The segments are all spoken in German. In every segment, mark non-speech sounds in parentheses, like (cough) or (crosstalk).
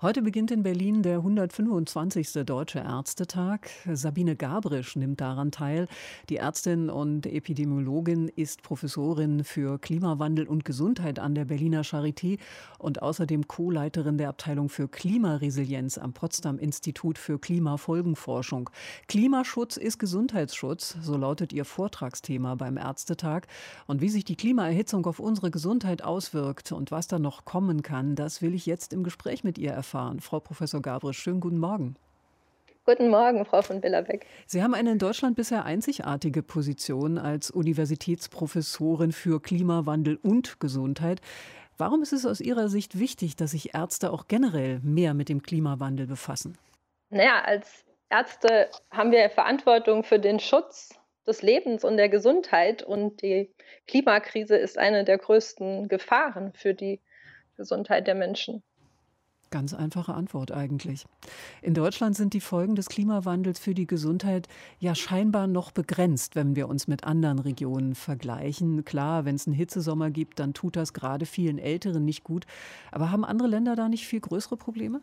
Heute beginnt in Berlin der 125. Deutsche Ärztetag. Sabine Gabrisch nimmt daran teil. Die Ärztin und Epidemiologin ist Professorin für Klimawandel und Gesundheit an der Berliner Charité und außerdem Co-Leiterin der Abteilung für Klimaresilienz am Potsdam Institut für Klimafolgenforschung. Klimaschutz ist Gesundheitsschutz, so lautet ihr Vortragsthema beim Ärztetag. Und wie sich die Klimaerhitzung auf unsere Gesundheit auswirkt und was da noch kommen kann, das will ich jetzt im Gespräch mit ihr erfahren erfahren. Frau Professor Gabriel, schönen guten Morgen. Guten Morgen, Frau von Billerbeck. Sie haben eine in Deutschland bisher einzigartige Position als Universitätsprofessorin für Klimawandel und Gesundheit. Warum ist es aus Ihrer Sicht wichtig, dass sich Ärzte auch generell mehr mit dem Klimawandel befassen? Naja, als Ärzte haben wir Verantwortung für den Schutz des Lebens und der Gesundheit. Und die Klimakrise ist eine der größten Gefahren für die Gesundheit der Menschen. Ganz einfache Antwort eigentlich. In Deutschland sind die Folgen des Klimawandels für die Gesundheit ja scheinbar noch begrenzt, wenn wir uns mit anderen Regionen vergleichen. Klar, wenn es einen Hitzesommer gibt, dann tut das gerade vielen Älteren nicht gut. Aber haben andere Länder da nicht viel größere Probleme?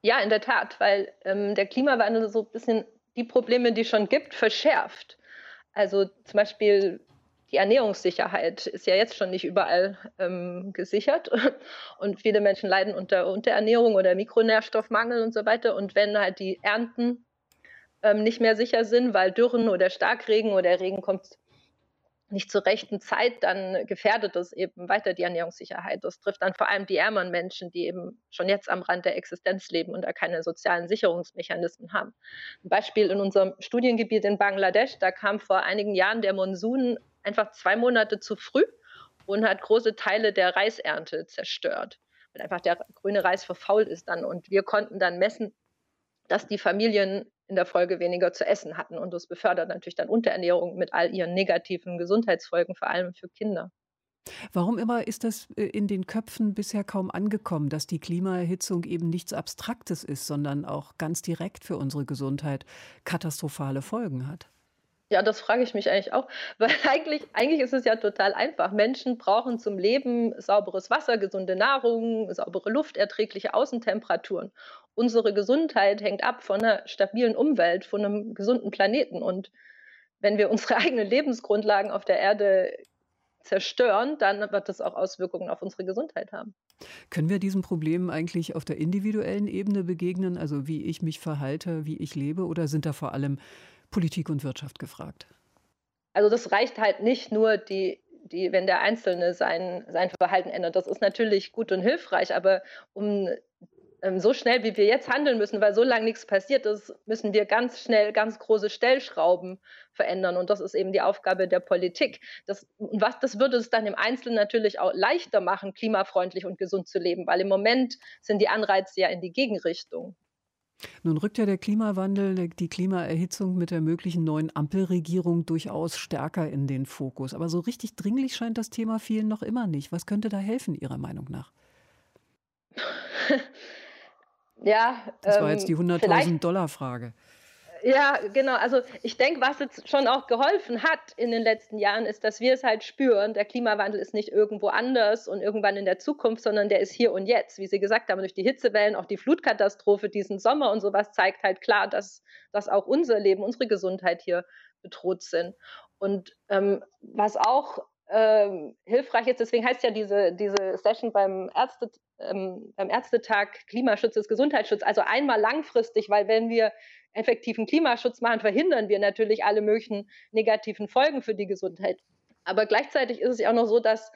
Ja, in der Tat, weil ähm, der Klimawandel so ein bisschen die Probleme, die es schon gibt, verschärft. Also zum Beispiel die Ernährungssicherheit ist ja jetzt schon nicht überall ähm, gesichert (laughs) und viele Menschen leiden unter Unterernährung oder Mikronährstoffmangel und so weiter. Und wenn halt die Ernten ähm, nicht mehr sicher sind, weil Dürren oder Starkregen oder Regen kommt nicht zur rechten Zeit, dann gefährdet das eben weiter die Ernährungssicherheit. Das trifft dann vor allem die ärmeren Menschen, die eben schon jetzt am Rand der Existenz leben und da keine sozialen Sicherungsmechanismen haben. Ein Beispiel in unserem Studiengebiet in Bangladesch, da kam vor einigen Jahren der Monsun einfach zwei Monate zu früh und hat große Teile der Reisernte zerstört, weil einfach der grüne Reis verfault ist dann. Und wir konnten dann messen, dass die Familien in der Folge weniger zu essen hatten. Und das befördert natürlich dann Unterernährung mit all ihren negativen Gesundheitsfolgen, vor allem für Kinder. Warum immer ist das äh, in den Köpfen bisher kaum angekommen, dass die Klimaerhitzung eben nichts Abstraktes ist, sondern auch ganz direkt für unsere Gesundheit katastrophale Folgen hat? Ja, das frage ich mich eigentlich auch, (laughs) weil eigentlich, eigentlich ist es ja total einfach. Menschen brauchen zum Leben sauberes Wasser, gesunde Nahrung, saubere Luft, erträgliche Außentemperaturen. Unsere Gesundheit hängt ab von einer stabilen Umwelt, von einem gesunden Planeten. Und wenn wir unsere (laughs) eigenen Lebensgrundlagen auf der Erde zerstören, dann wird das auch Auswirkungen auf unsere Gesundheit haben. Können wir diesem Problem eigentlich auf der individuellen Ebene begegnen, also wie ich mich verhalte, wie ich lebe, oder sind da vor allem Politik und Wirtschaft gefragt? Also das reicht halt nicht nur die die, wenn der Einzelne sein, sein Verhalten ändert. Das ist natürlich gut und hilfreich, aber um ähm, so schnell, wie wir jetzt handeln müssen, weil so lange nichts passiert ist, müssen wir ganz schnell ganz große Stellschrauben verändern. Und das ist eben die Aufgabe der Politik. Das, was, das würde es dann im Einzelnen natürlich auch leichter machen, klimafreundlich und gesund zu leben, weil im Moment sind die Anreize ja in die Gegenrichtung. Nun rückt ja der Klimawandel, die Klimaerhitzung mit der möglichen neuen Ampelregierung durchaus stärker in den Fokus. Aber so richtig dringlich scheint das Thema vielen noch immer nicht. Was könnte da helfen, Ihrer Meinung nach? (laughs) ja. Das war jetzt die 100.000 ähm, Dollar Frage. Ja, genau. Also ich denke, was jetzt schon auch geholfen hat in den letzten Jahren, ist, dass wir es halt spüren. Der Klimawandel ist nicht irgendwo anders und irgendwann in der Zukunft, sondern der ist hier und jetzt. Wie Sie gesagt haben, durch die Hitzewellen, auch die Flutkatastrophe diesen Sommer und sowas zeigt halt klar, dass, dass auch unser Leben, unsere Gesundheit hier bedroht sind. Und ähm, was auch ähm, hilfreich ist, deswegen heißt ja diese, diese Session beim, Ärzte, ähm, beim Ärztetag Klimaschutz ist Gesundheitsschutz, also einmal langfristig, weil wenn wir effektiven Klimaschutz machen, verhindern wir natürlich alle möglichen negativen Folgen für die Gesundheit. Aber gleichzeitig ist es ja auch noch so, dass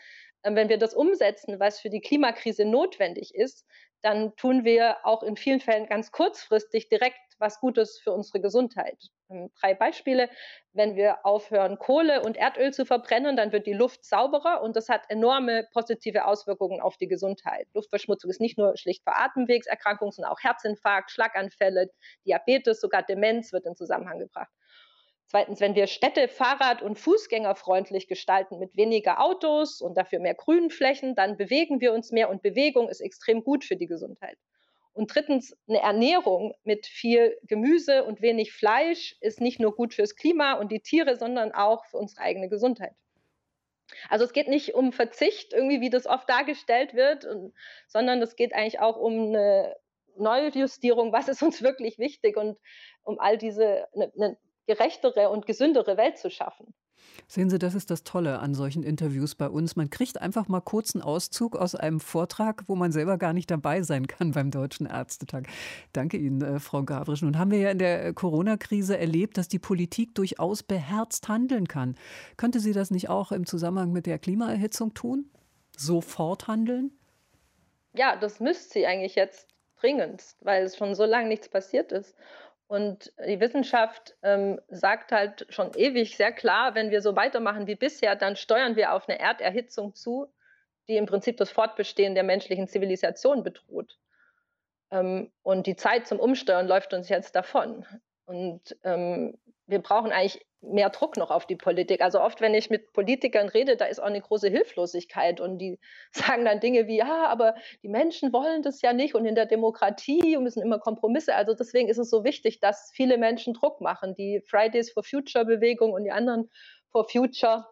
ähm, wenn wir das umsetzen, was für die Klimakrise notwendig ist, dann tun wir auch in vielen Fällen ganz kurzfristig direkt was Gutes für unsere Gesundheit. Ähm, drei Beispiele. Wenn wir aufhören, Kohle und Erdöl zu verbrennen, dann wird die Luft sauberer und das hat enorme positive Auswirkungen auf die Gesundheit. Luftverschmutzung ist nicht nur schlicht für Atemwegserkrankungen, sondern auch Herzinfarkt, Schlaganfälle, Diabetes, sogar Demenz wird in Zusammenhang gebracht. Zweitens, wenn wir Städte fahrrad- und fußgängerfreundlich gestalten mit weniger Autos und dafür mehr Grünflächen, dann bewegen wir uns mehr und Bewegung ist extrem gut für die Gesundheit. Und drittens, eine Ernährung mit viel Gemüse und wenig Fleisch ist nicht nur gut fürs Klima und die Tiere, sondern auch für unsere eigene Gesundheit. Also es geht nicht um Verzicht, irgendwie wie das oft dargestellt wird, und, sondern es geht eigentlich auch um eine Neujustierung, was ist uns wirklich wichtig und um all diese eine, eine gerechtere und gesündere Welt zu schaffen. Sehen Sie, das ist das Tolle an solchen Interviews bei uns. Man kriegt einfach mal kurz einen Auszug aus einem Vortrag, wo man selber gar nicht dabei sein kann beim Deutschen Ärztetag. Danke Ihnen, äh, Frau Gavrisch. Nun haben wir ja in der äh, Corona-Krise erlebt, dass die Politik durchaus beherzt handeln kann. Könnte sie das nicht auch im Zusammenhang mit der Klimaerhitzung tun? Sofort handeln? Ja, das müsste sie eigentlich jetzt dringendst, weil es schon so lange nichts passiert ist. Und die Wissenschaft ähm, sagt halt schon ewig sehr klar, wenn wir so weitermachen wie bisher, dann steuern wir auf eine Erderhitzung zu, die im Prinzip das Fortbestehen der menschlichen Zivilisation bedroht. Ähm, und die Zeit zum Umsteuern läuft uns jetzt davon. Und ähm, wir brauchen eigentlich mehr Druck noch auf die Politik. Also oft, wenn ich mit Politikern rede, da ist auch eine große Hilflosigkeit und die (laughs) sagen dann Dinge wie, ja, aber die Menschen wollen das ja nicht und in der Demokratie müssen immer Kompromisse. Also deswegen ist es so wichtig, dass viele Menschen Druck machen. Die Fridays for Future Bewegung und die anderen for Future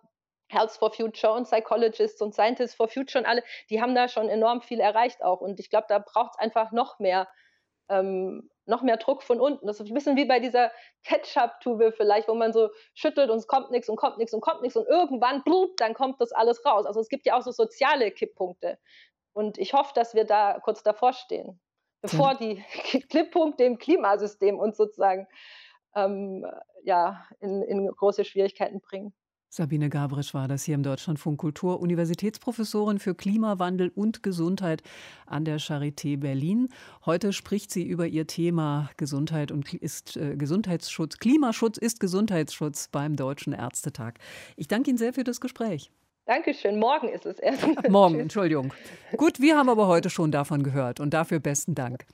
Health for Future und Psychologists und Scientists for Future und alle, die haben da schon enorm viel erreicht auch. Und ich glaube, da braucht es einfach noch mehr ähm, noch mehr Druck von unten. Das ist ein bisschen wie bei dieser Ketchup-Tube vielleicht, wo man so schüttelt und es kommt nichts und kommt nichts und kommt nichts und irgendwann, blub, dann kommt das alles raus. Also es gibt ja auch so soziale Kipppunkte. Und ich hoffe, dass wir da kurz davor stehen, bevor die (laughs) Kipppunkte im Klimasystem uns sozusagen ähm, ja, in, in große Schwierigkeiten bringen. Sabine Gabrisch war das hier im Deutschlandfunk Kultur, Universitätsprofessorin für Klimawandel und Gesundheit an der Charité Berlin. Heute spricht sie über ihr Thema Gesundheit und ist äh, Gesundheitsschutz. Klimaschutz ist Gesundheitsschutz beim Deutschen Ärztetag. Ich danke Ihnen sehr für das Gespräch. Dankeschön. Morgen ist es erst. Morgen, (laughs) Entschuldigung. Gut, wir haben aber heute schon davon gehört und dafür besten Dank.